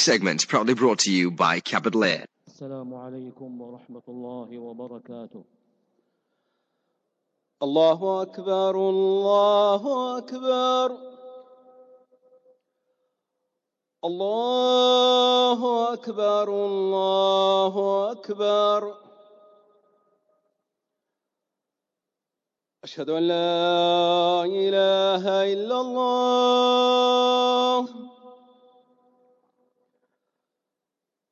segment proudly brought to you by Capital Air. السلام عليكم ورحمة الله وبركاته الله أكبر الله أكبر الله أكبر الله أكبر أشهد أن لا إله إلا الله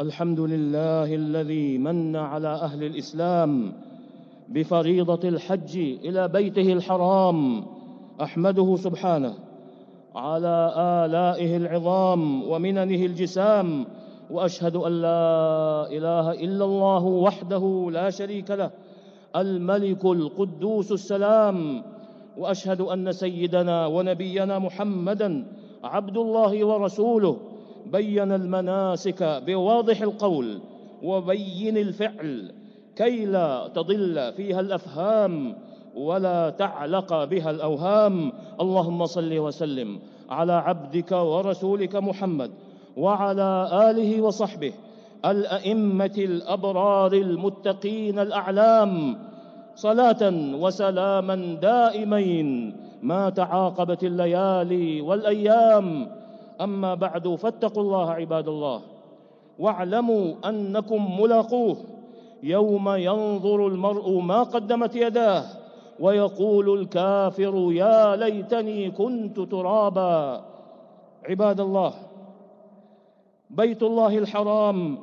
الحمد لله الذي من على أهل الإسلام بفريضة الحج إلى بيته الحرام أحمده سبحانه على آلائه العظام ومننه الجسام وأشهد أن لا إله إلا الله وحده لا شريك له الملك القدوس السلام وأشهد أن سيدنا ونبينا محمدًا عبد الله ورسوله بين المناسك بواضح القول وبين الفعل كي لا تضل فيها الأفهام ولا تعلق بها الأوهام. اللهم صل وسلم على عبدك ورسولك محمد وعلى آله وصحبه الأئمة الأبرار المتقين الأعلام. صلاة وسلاما دائمين ما تعاقبت الليالي والأيام. أما بعد فاتقوا الله عباد الله. واعلموا أنكم ملاقوه. يوم ينظر المرء ما قدمت يداه ويقول الكافر يا ليتني كنت ترابا. عباد الله بيت الله الحرام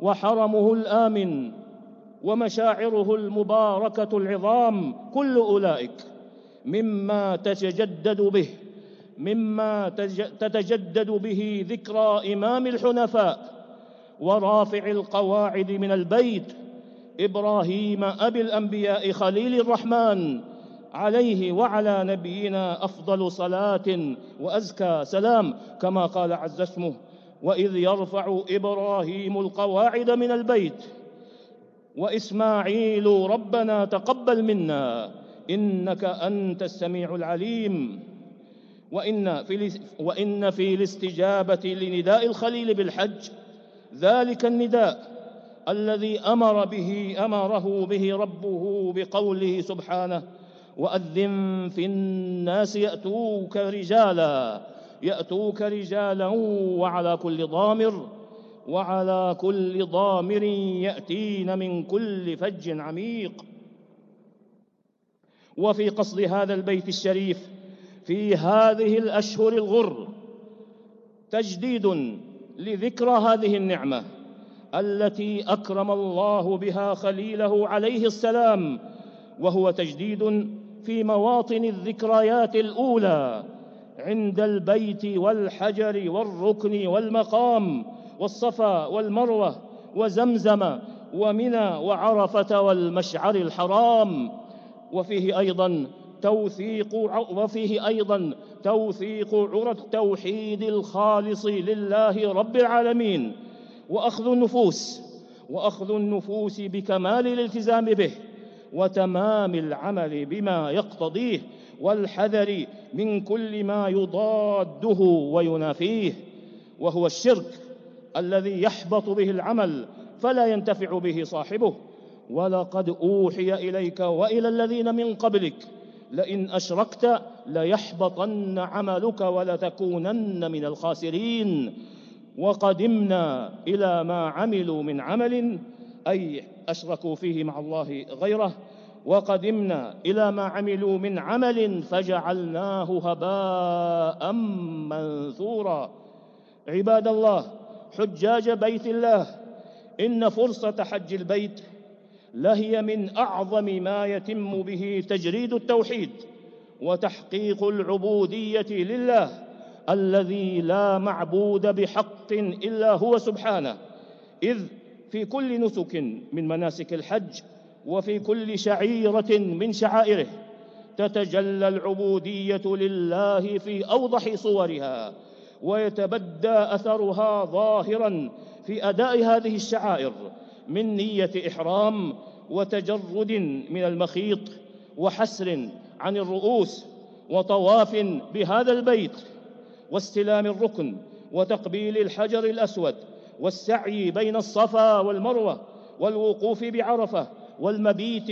وحرمه الآمن ومشاعره المباركة العظام كل أولئك مما تتجدد به. مما تتجدد به ذكرى إمام الحنفاء ورافع القواعد من البيت إبراهيم أبي الأنبياء خليل الرحمن عليه وعلى نبينا أفضل صلاة وأزكى سلام كما قال عز اسمه وإذ يرفع إبراهيم القواعد من البيت وإسماعيل ربنا تقبل منا إنك أنت السميع العليم. وإن في, وإن في الاستجابة لنداء الخليل بالحج ذلك النداء الذي أمر به أمره به ربه بقوله سبحانه وأذن في الناس يأتوك رجالا يأتوك رجالا وعلى كل ضامر وعلى كل ضامر يأتين من كل فج عميق. وفي قصد هذا البيت الشريف في هذه الأشهر الغر تجديد لذكرى هذه النعمة التي أكرم الله بها خليله عليه السلام وهو تجديد في مواطن الذكريات الأولى عند البيت والحجر والركن والمقام والصفا والمروة وزمزم ومنى وعرفة والمشعر الحرام. وفيه أيضا توثيق وفيه أيضا توثيق عرى التوحيد الخالص لله رب العالمين وأخذ النفوس وأخذ النفوس بكمال الالتزام به وتمام العمل بما يقتضيه والحذر من كل ما يضاده وينافيه وهو الشرك الذي يحبط به العمل فلا ينتفع به صاحبه. ولقد أوحي إليك وإلى الذين من قبلك لئن أشركت ليحبطن عملك ولتكونن من الخاسرين. وقدمنا إلى ما عملوا من عمل أي أشركوا فيه مع الله غيره. وقدمنا إلى ما عملوا من عمل فجعلناه هباء منثورا. عباد الله حجاج بيت الله إن فرصة حج البيت لهي من أعظم ما يتم به تجريد التوحيد وتحقيق العبودية لله الذي لا معبود بحق إلا هو سبحانه إذ في كل نسك من مناسك الحج وفي كل شعيرة من شعائره تتجلى العبودية لله في أوضح صورها ويتبدى أثرها ظاهرا في أداء هذه الشعائر من نية إحرام وتجرد من المخيط وحسر عن الرؤوس وطواف بهذا البيت واستلام الركن وتقبيل الحجر الأسود والسعي بين الصفا والمروة والوقوف بعرفة والمبيت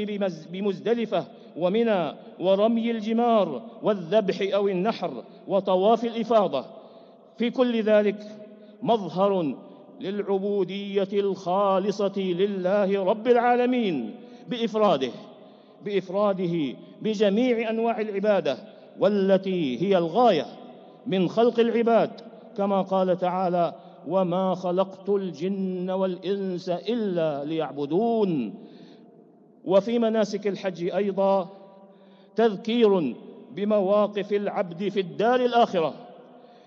بمزدلفة ومنى ورمي الجمار والذبح أو النحر وطواف الإفاضة. في كل ذلك مظهر للعبودية الخالصة لله رب العالمين بإفراده بإفراده بجميع أنواع العبادة والتي هي الغاية من خلق العباد كما قال تعالى وما خلقت الجن والإنس إلا ليعبدون وفي مناسك الحج أيضا تذكير بمواقف العبد في الدار الآخرة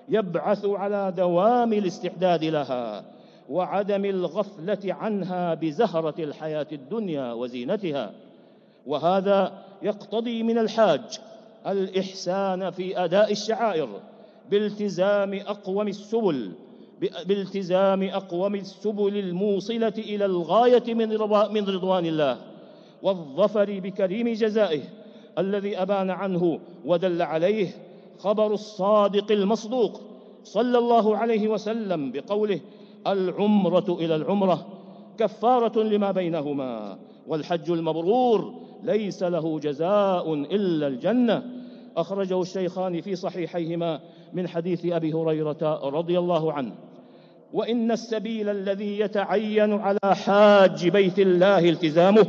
يبعث على دوام الاستعداد لها. وعدم الغفلة عنها بزهرة الحياة الدنيا وزينتها. وهذا يقتضي من الحاج الإحسان في أداء الشعائر بالتزام أقوم السبل بالتزام أقوم السبل الموصلة إلى الغاية من من رضوان الله. والظفر بكريم جزائه الذي أبان عنه ودل عليه خبر الصادق المصدوق صلى الله عليه وسلم بقوله العمرة إلى العمرة كفارة لما بينهما والحج المبرور ليس له جزاء إلا الجنة. أخرجه الشيخان في صحيحيهما من حديث أبي هريرة رضي الله عنه. وإن السبيل الذي يتعين على حاج بيت الله التزامه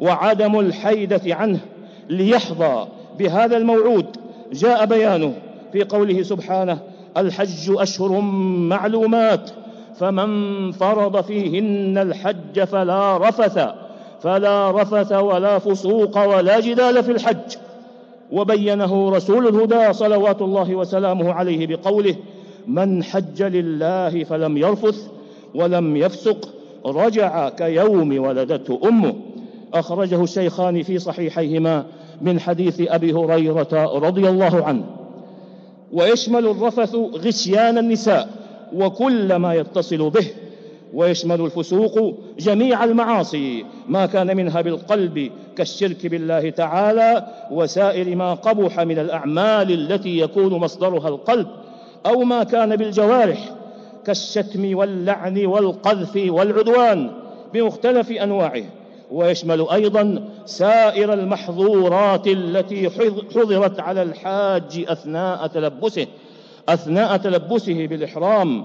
وعدم الحيدة عنه ليحظى بهذا الموعود جاء بيانه في قوله سبحانه الحج أشهر معلومات. فمن فرض فيهن الحج فلا رفث فلا رفث ولا فسوق ولا جدال في الحج. وبينه رسول الهدى صلوات الله وسلامه عليه بقوله من حج لله فلم يرفث ولم يفسق رجع كيوم ولدته أمه أخرجه الشيخان في صحيحيهما من حديث أبي هريرة رضي الله عنه. ويشمل الرفث غشيان النساء. وكل ما يتصل به ويشمل الفسوق جميع المعاصي ما كان منها بالقلب كالشرك بالله تعالى وسائر ما قبح من الأعمال التي يكون مصدرها القلب أو ما كان بالجوارح كالشتم واللعن والقذف والعدوان بمختلف أنواعه ويشمل أيضا سائر المحظورات التي حضرت على الحاج أثناء تلبسه. أثناء تلبسه بالإحرام.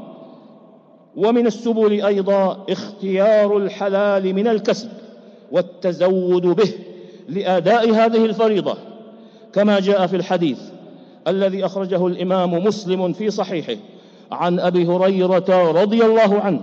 ومن السبل أيضا اختيار الحلال من الكسب والتزود به لأداء هذه الفريضة. كما جاء في الحديث الذي أخرجه الإمام مسلم في صحيحه عن أبي هريرة رضي الله عنه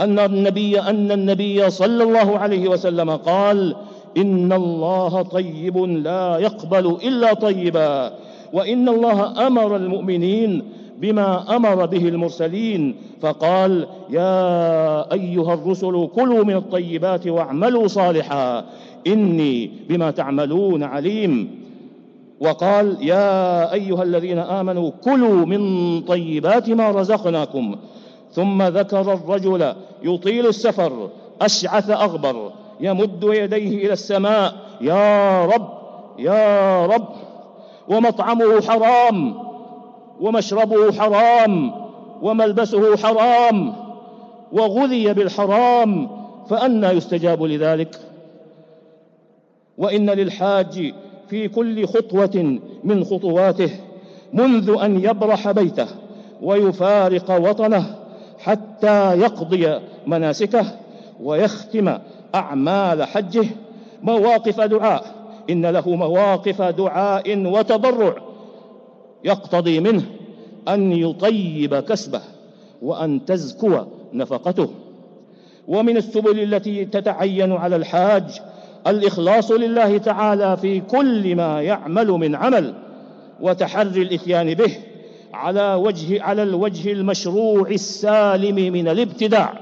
أن النبي أن النبي صلى الله عليه وسلم قال إن الله طيب لا يقبل إلا طيبا. وإن الله أمر المؤمنين بما أمر به المرسلين. فقال يا أيها الرسل كلوا من الطيبات واعملوا صالحا إني بما تعملون عليم. وقال يا أيها الذين آمنوا كلوا من طيبات ما رزقناكم. ثم ذكر الرجل يطيل السفر أشعث أغبر يمد يديه إلى السماء يا رب يا رب. ومطعمه حرام ومشربه حرام وملبسه حرام وغذي بالحرام فانى يستجاب لذلك. وإن للحاج في كل خطوة من خطواته منذ أن يبرح بيته ويفارق وطنه حتى يقضي مناسكه ويختم أعمال حجه مواقف دعاء إن له مواقف دعاء وتضرع. يقتضي منه أن يطيب كسبه وأن تزكو نفقته. ومن السبل التي تتعين على الحاج الإخلاص لله تعالى في كل ما يعمل من عمل وتحري الإتيان به على وجه على الوجه المشروع السالم من الابتداع.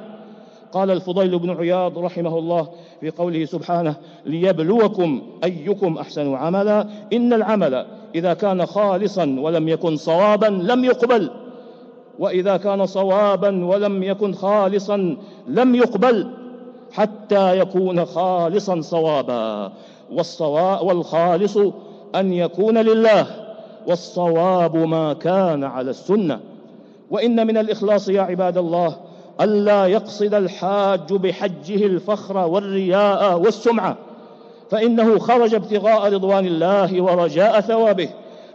قال الفضيل بن عياض رحمه الله في قوله سبحانه ليبلوكم أيكم أحسن عملا. إن العمل إذا كان خالصا ولم يكن صوابا لم يقبل. وإذا كان صوابا ولم يكن خالصا لم يقبل. حتى يكون خالصا صوابا. والخالص أن يكون لله. والصواب ما كان على السنة. وإن من الإخلاص يا عباد الله ألا يقصد الحاج بحجه الفخر والرياء والسمعة فإنه خرج ابتغاء رضوان الله ورجاء ثوابه.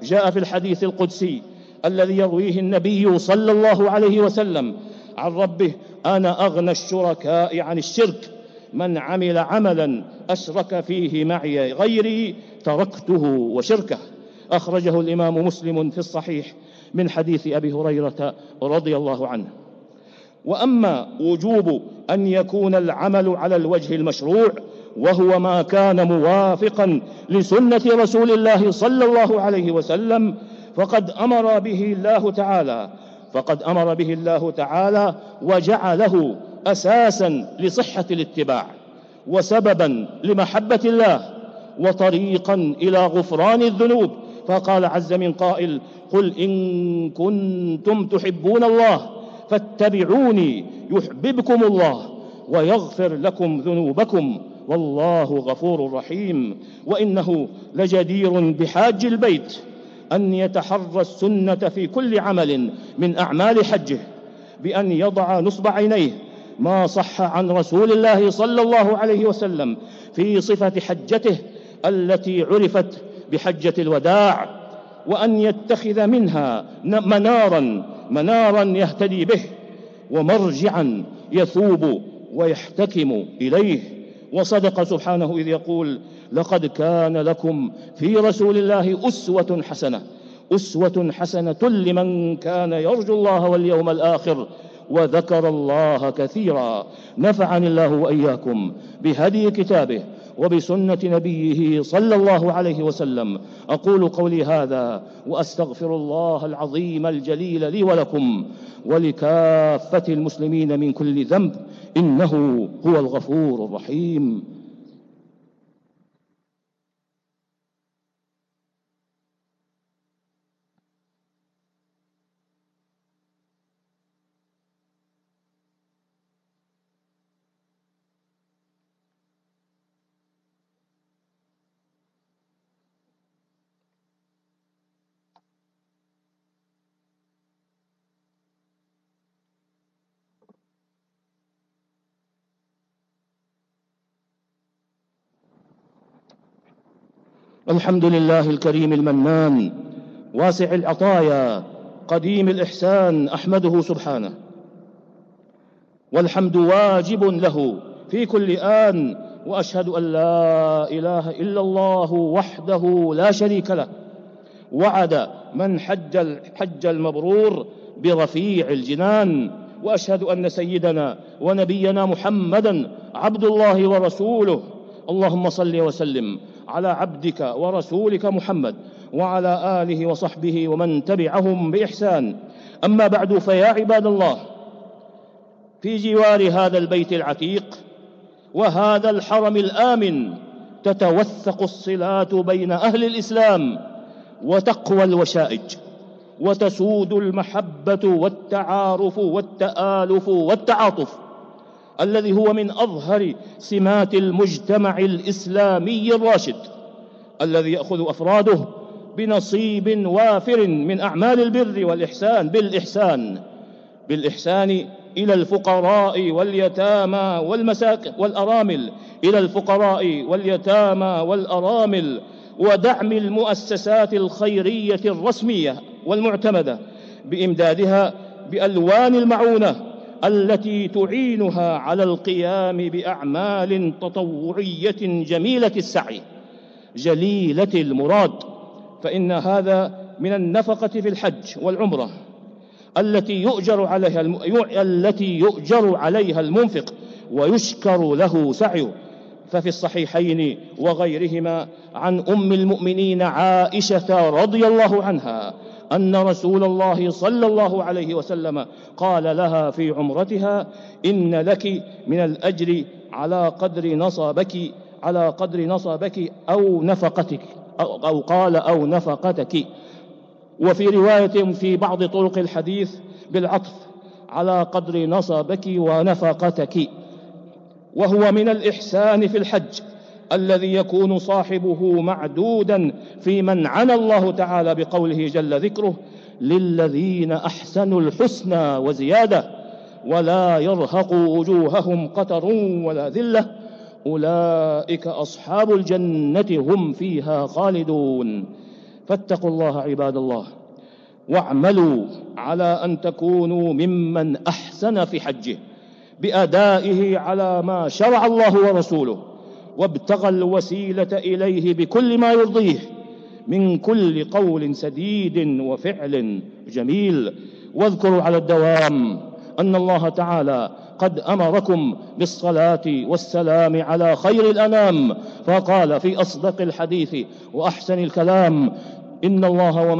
جاء في الحديث القدسي الذي يرويه النبي صلى الله عليه وسلم عن ربه أنا أغنى الشركاء عن الشرك من عمل عملا أشرك فيه معي غيري تركته وشركه. أخرجه الإمام مسلم في الصحيح من حديث أبي هريرة رضي الله عنه. وأما وجوب أن يكون العمل على الوجه المشروع وهو ما كان موافقا لسنة رسول الله صلى الله عليه وسلم فقد أمر به الله تعالى فقد أمر به الله تعالى وجعله أساسا لصحة الاتباع وسببا لمحبة الله وطريقا إلى غفران الذنوب. فقال عز من قائل قل إن كنتم تحبون الله فاتبعوني يحببكم الله ويغفر لكم ذنوبكم والله غفور رحيم وإنه لجدير بحاج البيت أن يتحرى السنة في كل عمل من أعمال حجه بأن يضع نصب عينيه ما صح عن رسول الله صلى الله عليه وسلم في صفة حجته التي عرفت بحجة الوداع وأن يتخذ منها منارا منارا يهتدي به ومرجعا يثوب ويحتكم إليه. وصدق سبحانه إذ يقول لقد كان لكم في رسول الله أسوة حسنة أسوة حسنة لمن كان يرجو الله واليوم الآخر وذكر الله كثيرا. نفعني الله وإياكم بهدي كتابه وبسنة نبيه صلى الله عليه وسلم. أقول قولي هذا وأستغفر الله العظيم الجليل لي ولكم ولكافة المسلمين من كل ذنب إنه هو الغفور الرحيم. الحمد لله الكريم المنان واسع العطايا قديم الإحسان أحمده سبحانه. والحمد واجب له في كل آن وأشهد أن لا إله إلا الله وحده لا شريك له. وعد من حج الحج المبرور برفيع الجنان وأشهد أن سيدنا ونبينا محمدا عبد الله ورسوله. اللهم صل وسلم على عبدك ورسولك محمد وعلى آله وصحبه ومن تبعهم بإحسان. أما بعد فيا عباد الله في جوار هذا البيت العتيق وهذا الحرم الآمن تتوثق الصلات بين أهل الإسلام وتقوى الوشائج وتسود المحبة والتعارف والتآلف والتعاطف. الذي هو من أظهر سمات المجتمع الإسلامي الراشد الذي يأخذ أفراده بنصيب وافر من أعمال البر والإحسان بالإحسان بالإحسان إلى الفقراء واليتامى والمساكن والأرامل إلى الفقراء واليتامى والأرامل ودعم المؤسسات الخيرية الرسمية والمعتمدة بإمدادها بألوان المعونة التي تعينها على القيام بأعمال تطوعية جميلة السعي جليلة المراد فإن هذا من النفقة في الحج والعمرة التي يؤجر عليها الم... التي يؤجر عليها المنفق ويشكر له سعيه. ففي الصحيحين وغيرهما عن أم المؤمنين عائشة رضي الله عنها أن رسول الله صلى الله عليه وسلم قال لها في عمرتها إن لك من الأجر على قدر نصبك على قدر نصبك أو نفقتك أو, أو قال أو نفقتك. وفي رواية في بعض طرق الحديث بالعطف على قدر نصبك ونفقتك. وهو من الإحسان في الحج. الذي يكون صاحبه معدودا في من عنى الله تعالى بقوله جل ذكره للذين أحسنوا الحسنى وزيادة ولا يرهق وجوههم قتر ولا ذلة أولئك أصحاب الجنة هم فيها خالدون. فاتقوا الله عباد الله واعملوا على أن تكونوا ممن أحسن في حجه بأدائه على ما شرع الله ورسوله. وابتغى الوسيلة إليه بكل ما يرضيه من كل قول سديد وفعل جميل. واذكروا على الدوام أن الله تعالى قد أمركم بالصلاة والسلام على خير الأنام. فقال في أصدق الحديث وأحسن الكلام إن الله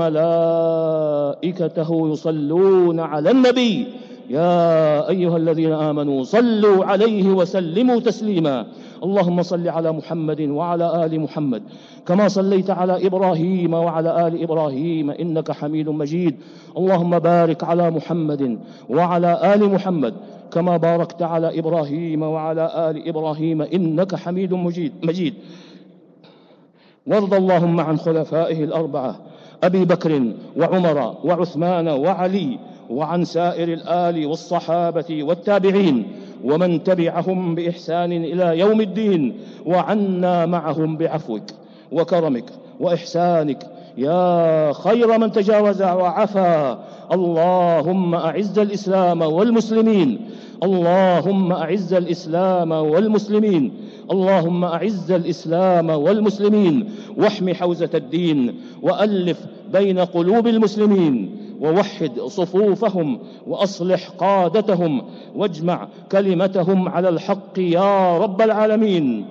وملائكته يصلون على النبي. يا أيها الذين آمنوا صلوا عليه وسلموا تسليما. اللهم صل على محمد وعلى آل محمد. كما صليت على إبراهيم وعلى آل إبراهيم إنك حميد مجيد. اللهم بارك على محمد وعلى آل محمد. كما باركت على إبراهيم وعلى آل إبراهيم إنك حميد مجيد, مجيد. وارض اللهم عن خلفائه الأربعة. أبي بكر وعمر وعثمان وعلي وعن سائر الآل والصحابة والتابعين. ومن تبعهم بإحسان إلى يوم الدين وعنا معهم بعفوك وكرمك وإحسانك. يا خير من تجاوز وعفا. اللهم أعز الإسلام والمسلمين. اللهم أعز الإسلام والمسلمين. اللهم أعز الإسلام والمسلمين. واحم حوزة الدين. وألف بين قلوب المسلمين. ووحد صفوفهم وأصلح قادتهم واجمع كلمتهم على الحق يا رب العالمين.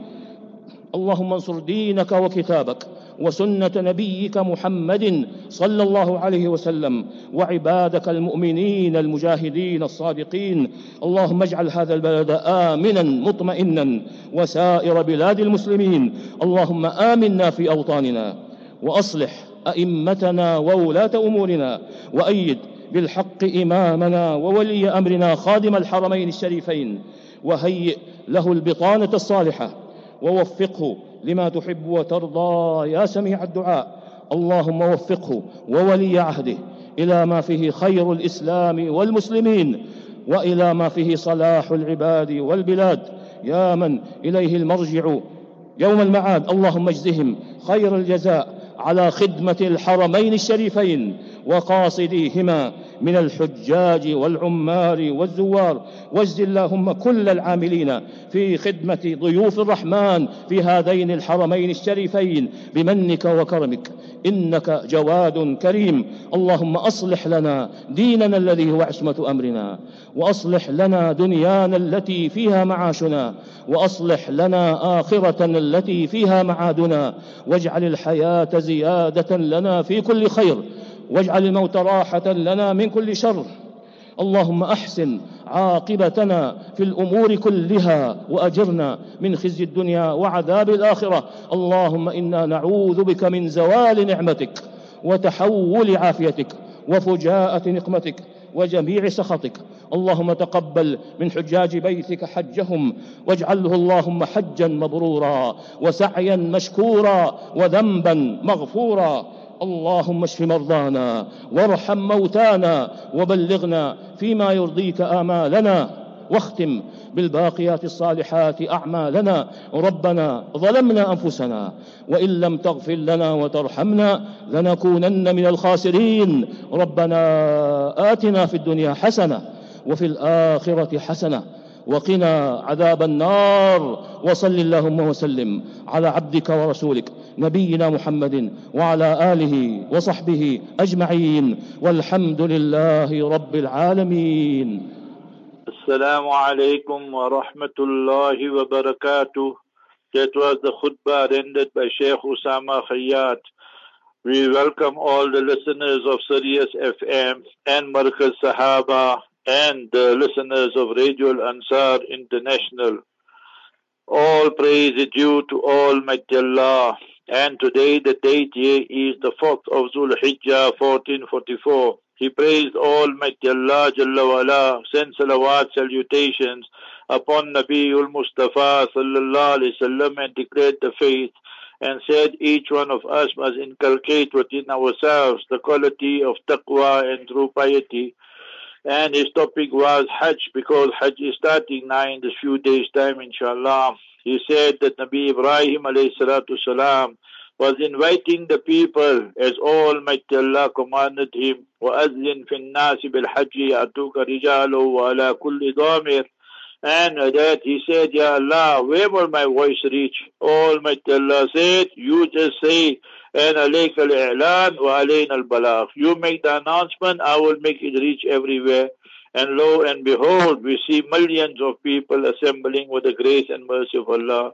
اللهم انصر دينك وكتابك وسنة نبيك محمد صلى الله عليه وسلم وعبادك المؤمنين المجاهدين الصادقين. اللهم اجعل هذا البلد آمنا مطمئنا وسائر بلاد المسلمين. اللهم آمنا في أوطاننا وأصلح أئمتنا وولاة أمورنا وأيد بالحق إمامنا وولي أمرنا خادم الحرمين الشريفين وهيئ له البطانة الصالحة ووفقه لما تحب وترضى يا سميع الدعاء. اللهم وفقه وولي عهده إلى ما فيه خير الإسلام والمسلمين وإلى ما فيه صلاح العباد والبلاد. يا من إليه المرجع يوم المعاد اللهم اجزهم خير الجزاء على خدمة الحرمين الشريفين. وقاصديهما من الحجاج والعمار والزوار. واجز اللهم كل العاملين في خدمة ضيوف الرحمن في هذين الحرمين الشريفين بمنك وكرمك. إنك جواد كريم. اللهم أصلح لنا ديننا الذي هو عصمة أمرنا. وأصلح لنا دنيانا التي فيها معاشنا. وأصلح لنا آخرة التي فيها معادنا. واجعل الحياة زيادة لنا في كل خير. واجعل الموت راحة لنا من كل شر. اللهم أحسن عاقبتنا في الأمور كلها وأجرنا من خزي الدنيا وعذاب الآخرة. اللهم إنا نعوذ بك من زوال نعمتك وتحول عافيتك وفجاءة نقمتك وجميع سخطك. اللهم تقبل من حجاج بيتك حجهم واجعله اللهم حجا مبرورا وسعيا مشكورا وذنبا مغفورا. اللهم اشف مرضانا وارحم موتانا وبلغنا فيما يرضيك آمالنا واختم بالباقيات الصالحات أعمالنا ربنا ظلمنا أنفسنا وإن لم تغفر لنا وترحمنا لنكونن من الخاسرين ربنا آتنا في الدنيا حسنة وفي الآخرة حسنة وقنا عذاب النار. وصل اللهم وسلم على عبدك ورسولك نبينا محمد وعلى آله وصحبه أجمعين. والحمد لله رب العالمين. السلام عليكم ورحمة الله وبركاته. That was the khutbah rendered by Sheikh Usama Khayyat. We welcome all the listeners of Sirius FM and Markaz Sahaba. And the listeners of Radio Al-Ansar International. All praise is due to Almighty Allah. And today the date is the 4th of Zulhijjah 1444. He praised Almighty Allah Jalla wala, sent salawat salutations upon Nabiul Mustafa sallallahu alaihi wasallam and declared the faith and said each one of us must inculcate within ourselves the quality of taqwa and true piety and his topic was Hajj because Hajj is starting now in this few days time inshallah. He said that Nabi Ibrahim alayhi salatu salam was inviting the people as Almighty Allah commanded him وَأَذِّن فِي النَّاسِ بِالْحَجِّ يَأْتُوكَ رِجَالٌ وَعَلَى كُلِّ ضَامِرٍ and that he said, Ya Allah, where will my voice reach? Almighty Allah said, you just say, and alayka al-i'lan wa alayna al-balagh. You make the announcement, I will make it reach everywhere. And lo and behold, we see millions of people assembling with the grace and mercy of Allah.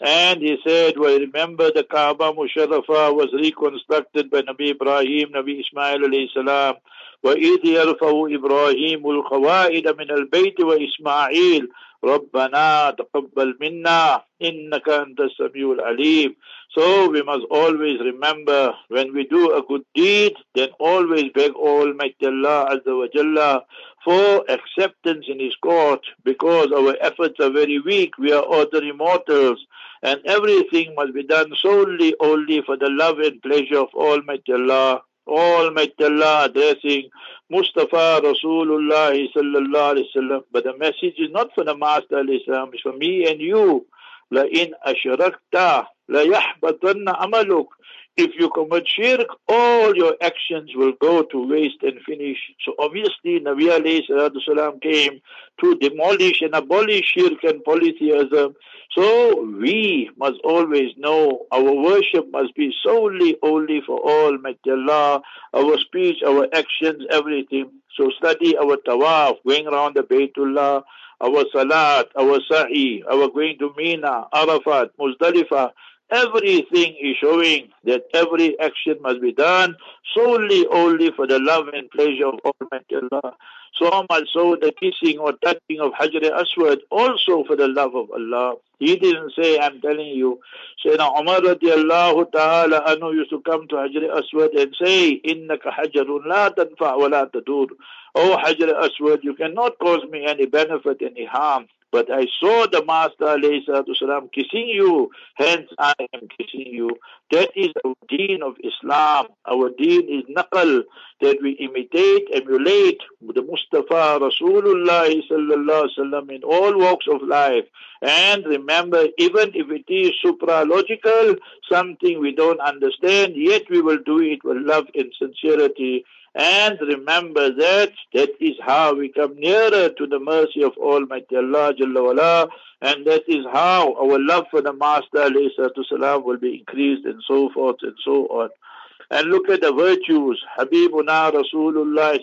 And he said, well, remember the Kaaba Musharrafa was reconstructed by Nabi Ibrahim, Nabi Ismail alayhi salam. وإذ يرفع إبراهيم القواعد من البيت وإسماعيل ربنا تقبل منا إنك أنت السميع العليم so we must always remember when we do a good deed, then always beg Almighty Allah Azza wa Jalla for acceptance in His court because our efforts are very weak. We are ordinary mortals and everything must be done solely only for the love and pleasure of Almighty Allah. Almighty Allah addressing Mustafa Rasulullah sallallahu alaihi wasallam. But the message is not for the Master alayhi salam, it's for me and you. لئن أشركت لَيَحْبَطَنَّ عَمَلُكَ If you commit shirk, all your actions will go to waste and finish. So obviously, Nabi alayhi salam came to demolish and abolish shirk and polytheism. So we must always know our worship must be solely only for Almighty Allah, our speech, our actions, everything. So study our tawaf, going around the Baytullah, our salat, our sa'i, our going to Mina, Arafat, Muzdalifah, Everything is showing that every action must be done solely only for the love and pleasure of Almighty Allah. So much so the kissing or touching of Hajar Aswad also for the love of Allah. He didn't say, I'm telling you. Sayyidina Umar radiallahu ta'ala anhu used to come to Hajar Aswad and say, Innaka hajarun la tanfa wa la tadur. Oh Hajar Aswad, you cannot cause me any benefit, any harm. But I saw the Master والسلام, kissing you, hence I am kissing you. That is our deen of Islam. Our deen is naqal, that we imitate, emulate the Mustafa Rasulullah sallallahu in all walks of life. And remember, even if it is supralogical, something we don't understand, yet we will do it with love and sincerity. And remember that that is how we come nearer to the mercy of Almighty Allah Jalla and that is how our love for the Master salam, will be increased and so forth and so on. And look at the virtues. Habibuna Rasulullah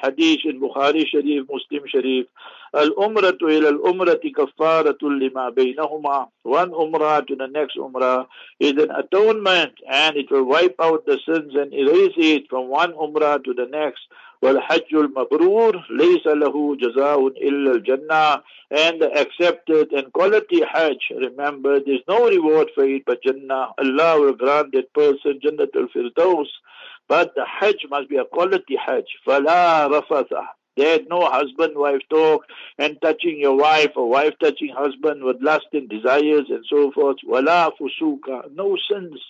hadith in Bukhari Sharif, Muslim Sharif. Al-umratu ila al-umrati kaffaratul lima baynahuma. One umrah to the next umrah is an atonement and it will wipe out the sins and erase it from one umrah to the next. والحج المبرور ليس له جزاء إلا الجنة and the accepted and quality Hajj remember there's no reward for it but Jannah Allah will grant that person Jannat al-Firdaus but the Hajj must be a quality Hajj فلا رفث There's no husband wife talk and touching your wife or wife touching husband with lust and desires and so forth. Wala fusuka, no sins.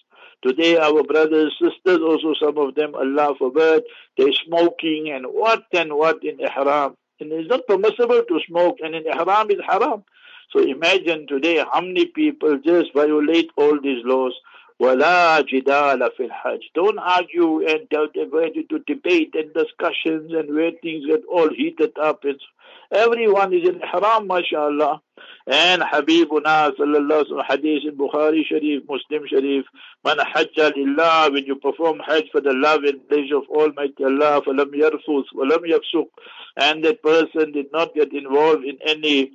Today, our brothers, sisters, also some of them, Allah forbid, they're smoking and what and what in ihram. And it's not permissible to smoke, and in ihram is haram. So imagine today how many people just violate all these laws. ولا جدال في الحج. Don't argue and divert into debate and discussions and where things get all heated up. It's, everyone is in ihram, mashallah. And Habibuna sallallahu alaihi hadith in Bukhari Sharif, Muslim Sharif, man hajja lillah, when you perform hajj for the love and pleasure of Almighty Allah, falam yarfus, walam yafsuq, and that person did not get involved in any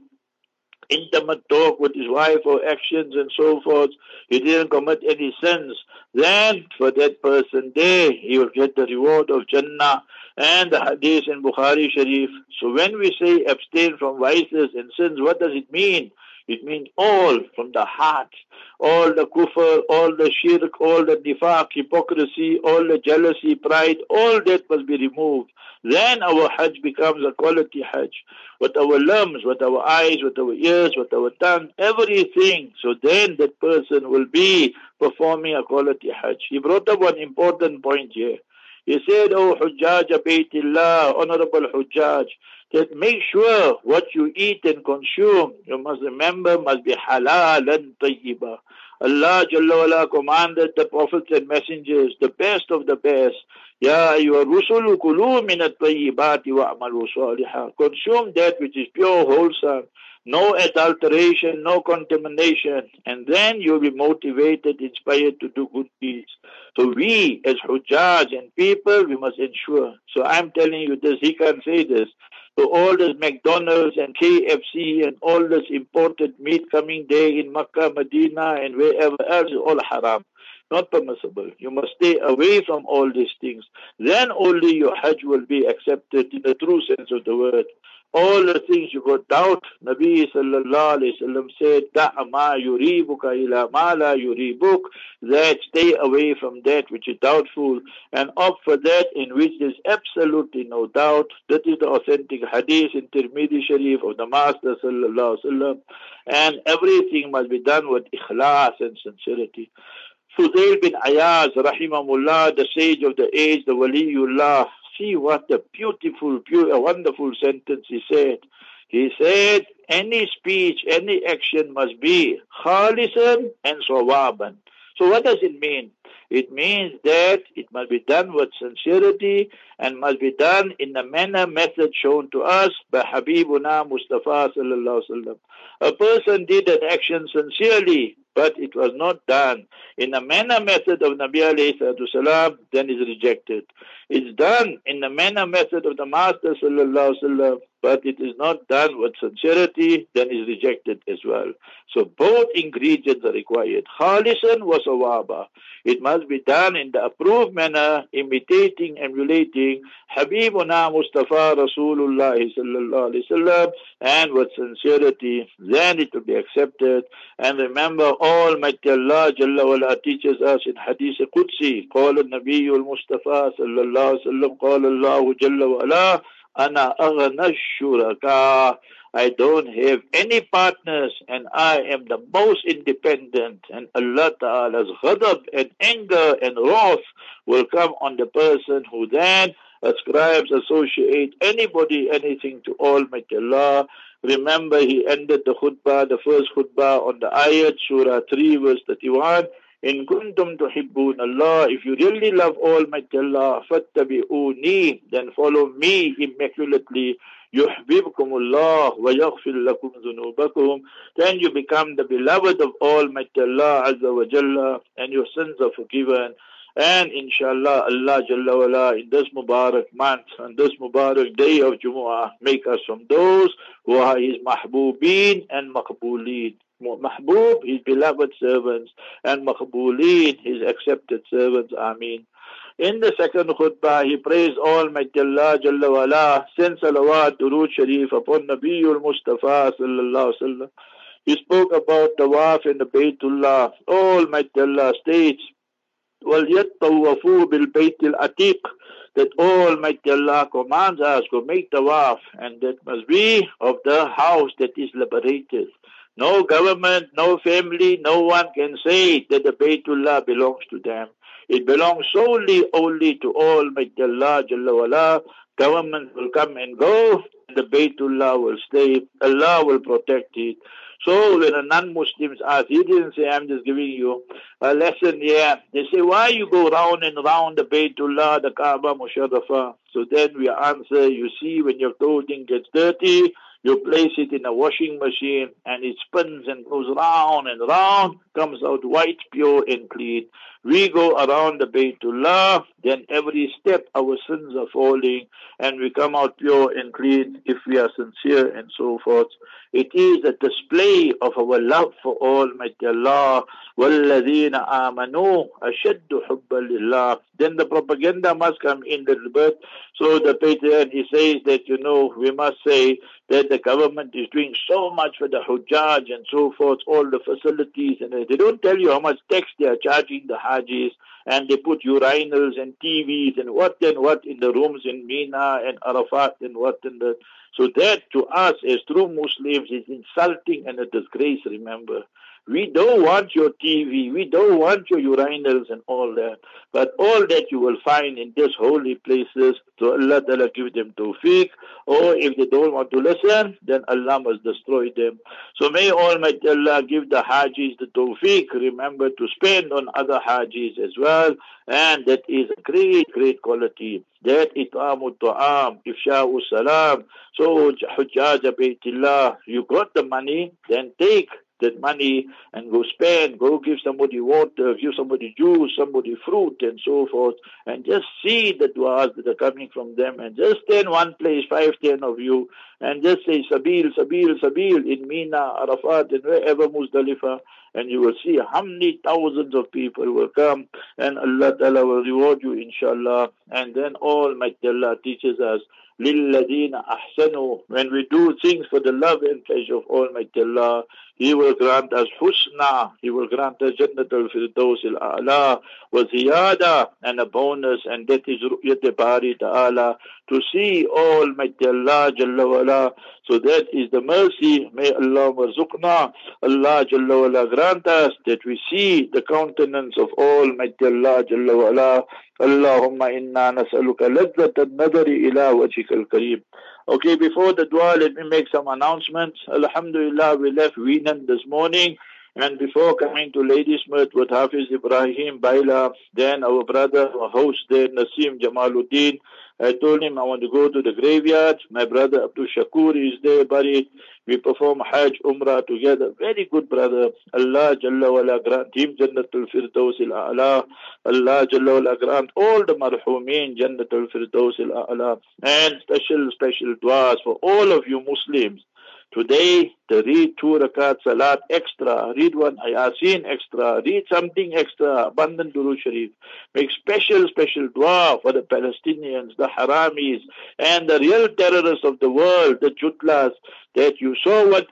intimate talk with his wife or actions and so forth, he didn't commit any sins, then for that person there, he will get the reward of Jannah and the hadith in Bukhari Sharif. So when we say abstain from vices and sins, what does it mean? It means all from the heart, all the kufr, all the shirk, all the nifaq, hypocrisy, all the jealousy, pride, all that must be removed. Then our hajj becomes a quality hajj. With our limbs, with our eyes, with our ears, with our tongue, everything. So then that person will be performing a quality hajj. He brought up one important point here. He said, Oh Hujjaj Baytillah, Honorable Hujjaj, that make sure what you eat and consume, you must remember, must be halal and tayyiba. Allah Jalla wala commanded the prophets and messengers, the best of the best. Ya ayyuha rusulu kulu min at-tayyibati wa'malu salihah. Consume that which is pure, wholesome, no adulteration, no contamination, and then you'll be motivated, inspired to do good deeds. So we, as Hujjaj and people, we must ensure. So I'm telling you this, he can say this. So all this McDonald's and KFC and all this imported meat coming there in Makkah, Medina and wherever else is all haram. Not permissible. You must stay away from all these things. Then only your Hajj will be accepted in the true sense of the word all the things you got doubt, Nabi sallallahu alayhi wasallam said, Da'ama yuribuka ila ma la yuribuk, that stay away from that which is doubtful and opt for that in which there's absolutely no doubt. That is the authentic hadith in Tirmidhi Sharif of the Master sallallahu alayhi. And everything must be done with ikhlas and sincerity. Fudail bin Ayaz, rahimahullah, the sage of the age, the waliullah, see what a beautiful, beautiful, wonderful sentence he said. He said, any speech, any action must be khalisan and sawaban. So what does it mean? It means that it must be done with sincerity and must be done in the manner method shown to us by Habibuna Mustafa sallallahu alaihi wasallam. A person did an action sincerely, but it was not done in the manner method of Nabi alayhi salam, then is rejected. It's done in the manner method of the Master sallallahu sallam, but it is not done with sincerity, then is rejected as well. So both ingredients are required. Khalisan was awaba. It must be done in the approved manner, imitating, emulating Habibuna Mustafa Rasulullah sallallahu alaihi wasallam, and with sincerity, then it will be accepted. And remember, Almighty Allah Jalla wala teaches us in Hadith Qudsi, قال النبي المصطفى صلى الله عليه وسلم قال الله جل وعلا Ana aghna shuraka. I don't have any partners and I am the most independent and Allah Ta'ala's ghadab and anger and wrath will come on the person who then ascribes, associate anybody, anything to Almighty Allah. Remember he ended the khutbah, the first khutbah on the ayat, Surah 3 verse 31. In kuntum tuhibbun Allah, if you really love Almighty Allah, fattabi'uni, then follow me immaculately. يحببكم الله ويغفر لكم ذنوبكم then you become the beloved of Almighty Allah Azza wa Jalla and your sins are forgiven And inshallah, Allah Jalla wala, in this Mubarak month, and this Mubarak day of Jumu'ah, make us from those who are His Mahbubeen and Maqbooleen. Mahbub, His beloved servants, and Maqbooleen, His accepted servants. Ameen. In the second khutbah, he praised Almighty Allah Jalla wala, sent salawat, durood sharif upon Nabiul Mustafa sallallahu alaihi wasallam. He spoke about tawaf in the Baytullah. Almighty Allah states, وَلْيَطَّوَّفُوا بِالْبَيْتِ الْعَتِيقِ That Almighty Allah commands us to make tawaf and that must be of the house that is liberated. No government, no family, no one can say that the Baytullah belongs to them. It belongs solely only to Almighty Allah Jalla wala. Government will come and go, the Baytullah will stay, Allah will protect it. So when a non-Muslims ask, he didn't say, I'm just giving you a lesson here. They say, why you go round and round the Baytullah, the Kaaba, Musharrafah? So then we answer, you see, when your clothing gets dirty, you place it in a washing machine and it spins and goes round and round, comes out white, pure and clean. We go around the Baytullah, then every step our sins are falling and we come out pure and clean if we are sincere and so forth. It is a display of our love for Almighty Allah. وَالَّذِينَ آمَنُوا أَشَدُّ حُبًّا لِلَّهِ Then the propaganda must come in the bit. So the patriarch, he says that, you know, we must say that the government is doing so much for the Hujjaj and so forth, all the facilities, and they don't tell you how much tax they are charging the Hajis, and they put urinals and TVs and what and what in the rooms in Mina and Arafat and what and that. So that to us as true Muslims is insulting and a disgrace, remember. We don't want your TV. We don't want your urinals and all that. But all that you will find in these holy places, so Allah Ta'ala give them tawfiq. Or if they don't want to listen, then Allah must destroy them. So may Almighty Allah give the Hajis the tawfiq. Remember to spend on other Hajis as well. And that is a great, great quality. That it'amu ta'am, ifsha'u salam. So Hujjaj Baytillah, you got the money, then take that money and go spend, go give somebody water, give somebody juice, somebody fruit and so forth, and just see the du'as that are coming from them and just stand one place, five, ten of you, and just say Sabil, Sabil, Sabil in Mina, Arafat, and wherever Muzdalifah, and you will see how many thousands of people will come, and Allah Ta'ala will reward you, inshallah. And then Almighty Allah teaches us لِلَّذِينَ أَحْسَنُوا When we do things for the love and pleasure of Almighty Allah, He will grant us husna, He will grant us Jannat al-Firdaus al-A'la, wa ziyada, and a bonus, and that is Ru'yat Bari Ta'ala, to see Almighty Allah Jalla wala. So that is the mercy. May Allah warzuqna, Allah Jalla wala grant us that we see the countenance of Almighty Allah Jalla wala. اللهم إنا نسألك لذة النظر إلى وجهك الكريم Okay, before the dua, let me make some announcements. Alhamdulillah, we left Weenan this morning. And before coming to Ladies Mart with Hafiz Ibrahim Baila, then our brother, our host there, Nasim Jamaluddin, I told him I want to go to the graveyard. My brother Abdul Shakur is there buried. We perform Hajj Umrah together. Very good brother. Allah Jalla wala grant him Jannatul Firdaus al-A'la. Allah Jalla grant all the marhumin Jannatul Firdaus al-A'la. And special, special du'as for all of you Muslims. Today, to read two rakat salat extra, read one ayasin extra, read something extra, abundant Duru Sharif. Make special, special dua for the Palestinians, the Haramis, and the real terrorists of the world, the Jutlas, that you saw what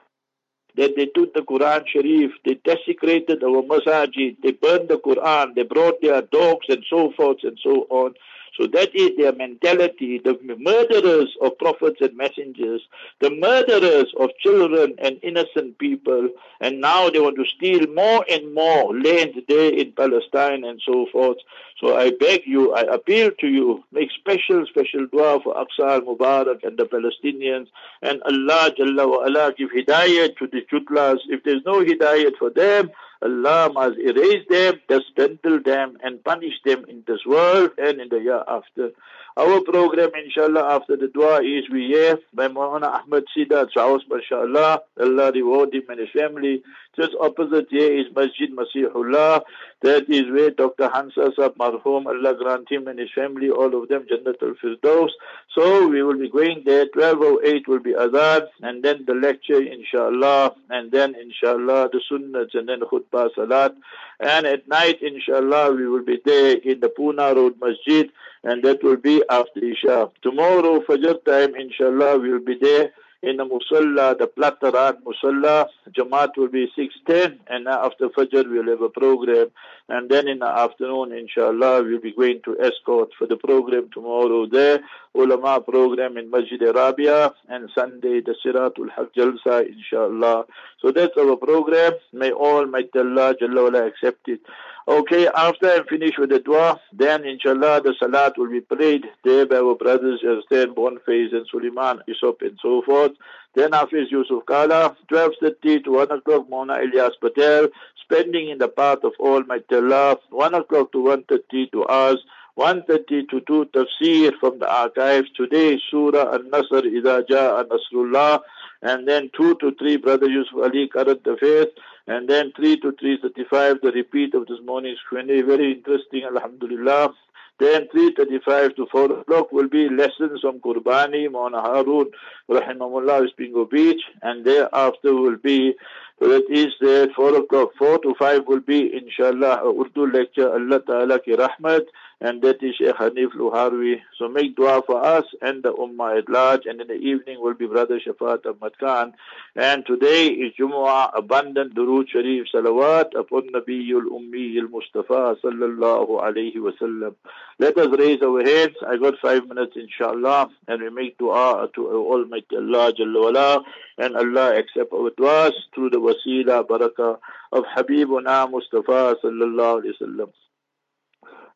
that they took the Quran Sharif, they desecrated our masajid, they burned the Quran, they brought their dogs and so forth and so on. So that is their mentality, the murderers of prophets and messengers, the murderers of children and innocent people. And now they want to steal more and more land there in Palestine and so forth. So I beg you, I appeal to you, make special, special dua for Aqsa al-Mubarak and the Palestinians. And Allah Jalla wa Allah give hidayah to the Jutlas. If there's no hidayah for them, Allah must erase them, dismantle them, and punish them in this world and in the year after. Our program, inshallah, after the dua is we here by Maulana Ahmed Sida Chaus, mashallah. Allah reward him and his family. Just opposite here is Masjid Masihullah. That is where Dr. Hansa Sab Marhum, Allah grant him and his family, all of them, Jannat al-Firdaus. So we will be going there. 12.08 will be Adhan, and then the lecture, inshallah, and then, inshallah, the Sunnahs, and then Khutbah Salat. And at night, inshallah, we will be there in the Pune Road Masjid, and that will be after Isha. Tomorrow, Fajr time, inshallah, we will be there in the Musalla, the Plataran Musalla, Jamaat will be 6.10 and after Fajr we'll have a program. And then in the afternoon inshallah we'll be going to escort for the program tomorrow there, ulama program in Masjid Arabia and Sunday the Siratul Haq Jalsa inshallah. So that's our program. May all, may Allah Jalla accept it. Okay, after I finish with the dua, then inshallah the salat will be prayed there by our brothers Yazdan, Bonface and Suleiman, Isop and so forth. Then after Yusuf Kala, 12.30 to 1 o'clock, Mona Elias Patel, spending in the path of Almighty Allah, 1 o'clock to 1.30 to us, 130 to 2 tafsir from the archives. Today, Surah An-Nasr, Ida Ja'a Nasrullah, and then 2 to 3, Brother Yusuf Ali, Current Affairs, and then 3 to 3.35, the repeat of this morning's Q&A. Very interesting, Alhamdulillah. Then 3.35 to 4 o'clock will be lessons from Qurbani, Mauna Harun, Rahimahullah, Spingo Beach, and thereafter will be that is there 4 o'clock, 4 to 5 will be inshallah Urdu lecture, Allah Ta'ala ki rahmat, and that is Sheikh Hanif Luharwi. So make dua for us and the Ummah at large, and in the evening will be Brother Shafat Ahmad Khan. And today is Jumu'ah, abundant Durood Sharif Salawat upon Nabiyul Ummi al Mustafa sallallahu alayhi wa sallam. Let us raise our hands. I got five minutes inshallah, and we make dua to Almighty Allah Jalla wala, and Allah accept our duas through the wasila barakah of Habibuna Mustafa sallallahu alayhi wa sallam.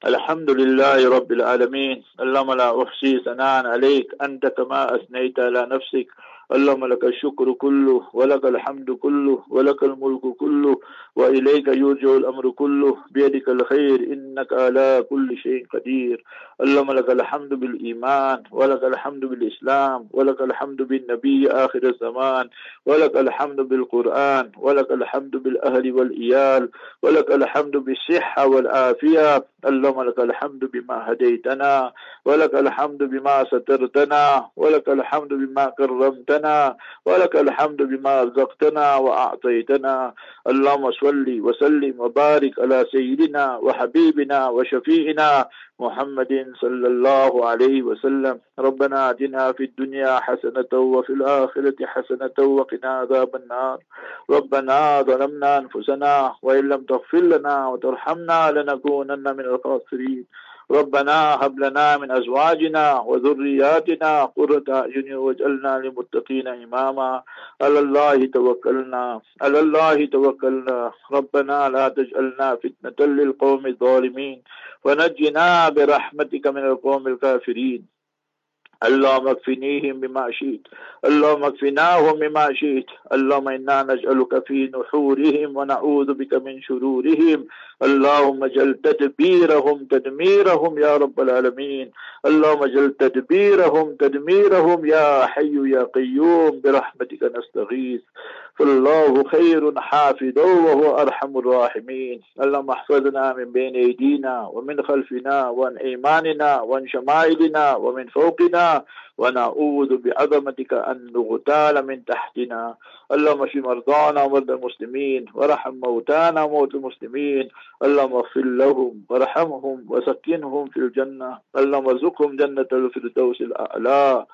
الحمد لله رب العالمين اللهم لا أحصي ثناء عليك أنت كما أثنيت على نفسك. اللهم لك الشكر كله ولك الحمد كله ولك الملك كله وإليك يرجع الأمر كله بيدك الخير إنك على كل شيء قدير اللهم لك الحمد بالإيمان ولك الحمد بالإسلام ولك الحمد بالنبي آخر الزمان ولك الحمد بالقرآن ولك الحمد بالأهل والإيال ولك الحمد بالصحة والعافية اللهم لك الحمد بما هديتنا ولك الحمد بما سترتنا ولك الحمد بما كرمتنا ولك الحمد بما رزقتنا وأعطيتنا. اللهم صل وسلم وبارك على سيدنا وحبيبنا وشفيعنا محمد صلى الله عليه وسلم. ربنا آتنا في الدنيا حسنة وفي الآخرة حسنة وقنا عذاب النار. ربنا ظلمنا أنفسنا وإن لم تغفر لنا وترحمنا لنكونن من الخاسرين. ربنا هب لنا من أزواجنا وذرياتنا قرة أعين واجعلنا للمتقين إماما. على الله توكلنا. على الله توكلنا. ربنا لا تجعلنا فتنة للقوم الظالمين. ونجنا برحمتك من القوم الكافرين. اللهم اكفنيهم بما شئت. اللهم اكفناهم بما شئت. اللهم إنا نجعلك في نحورهم ونعوذ بك من شرورهم. اللهم اجعل تدبيرهم تدميرهم يا رب العالمين. اللهم اجعل تدبيرهم تدميرهم يا حي يا قيوم. برحمتك نستغيث. فالله خير حافظا وهو أرحم الراحمين. اللهم احفظنا من بين أيدينا ومن خلفنا وعن إيماننا وعن شمائلنا ومن فوقنا ونعوذ بعظمتك أن نغتال من تحتنا. اللهم اشف مرضانا ومرضى المسلمين وارحم موتانا وموتى المسلمين. اللهم اغفر لهم وارحمهم وسكنهم في الجنة. اللهم ارزقهم جنة الفردوس الأعلى.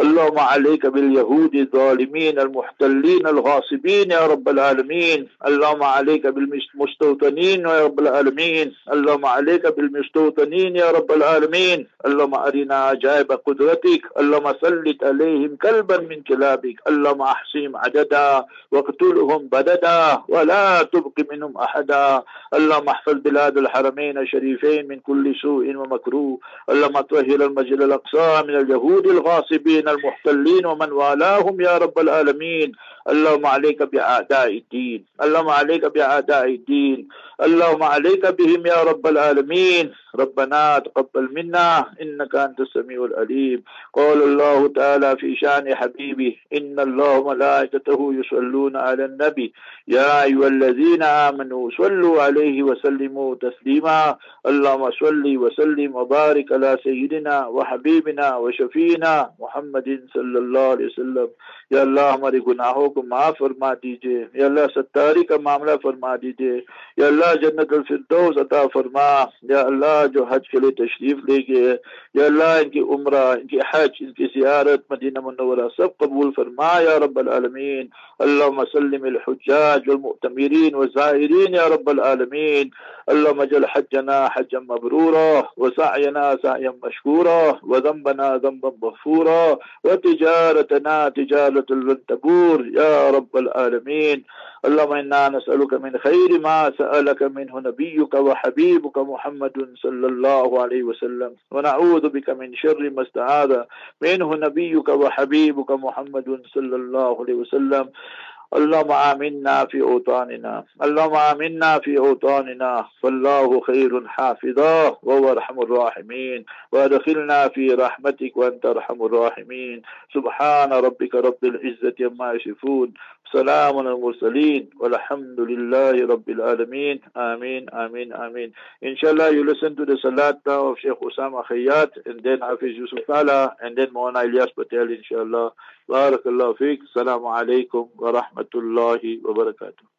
اللهم عليك باليهود الظالمين المحتلين الغاصبين يا رب العالمين. اللهم عليك بالمستوطنين يا رب العالمين. اللهم عليك بالمستوطنين يا رب العالمين. اللهم أرنا عجائب قدرتك. اللهم سلط عليهم كلبا من كلابك. اللهم أحصيهم عددا واقتلهم بددا ولا تبق منهم أحدا. اللهم احفظ بلاد الحرمين الشريفين من كل سوء ومكروه. اللهم طهر المسجد الأقصى من اليهود الغاصبين المحتلين ومن والاهم يا رب العالمين. اللهم عليك بأعداء الدين. اللهم عليك بأعداء الدين. اللهم عليك بهم يا رب العالمين. ربنا تقبل منا إنك أنت السميع العليم. قال الله تعالى في شأن حبيبه إن الله وملائكته يصلون على النبي. يا أيها الذين آمنوا صلوا عليه وسلموا تسليما. اللهم صل وسلم وبارك على سيدنا وحبيبنا وشفيعنا محمد صلى الله عليه وسلم. या अल्लाह हमारे गुनाहों को माफ फरमा दीजिए या अल्लाह सत्तारी का मामला फरमा दीजिए या अल्लाह जन्नत फिरदौस अता फरमा या अल्लाह जो हज के लिए तशरीफ ले गए या अल्लाह इनकी उम्र इनकी हज इनकी जियारत मदीना मनवरा सब कबूल फरमा या रबालमीन अल्लाह सल्लमजाज वलमतमरीन वज़ाहरीन या रबालमीन अल्लाह मजल हजना हजम मबरूरा वसायना सायम मशकूरा वज़म्बना ज़म्बम मगफूरा व तिजारतना तिजारत حمولة البنتبور يا رب العالمين. اللهم إنا نسألك من خير ما سألك منه نبيك وحبيبك محمد صلى الله عليه وسلم. ونعوذ بك من شر ما استعاذ منه نبيك وحبيبك محمد صلى الله عليه وسلم. اللهم آمنا في أوطاننا. اللهم آمنا في أوطاننا. فالله خير حافظا وهو أرحم الراحمين. وأدخلنا في رحمتك وأنت أرحم الراحمين. سبحان ربك رب العزة عما يصفون. سلام على المرسلين. والحمد لله رب العالمين. آمين آمين آمين. Inshallah you listen to the salat now of Sheikh Osama Khayyat and then Hafiz Yusuf Tala and then Mawlana Ilyas Patel inshallah بارك الله فيك. السلام عليكم ورحمة الله وبركاته.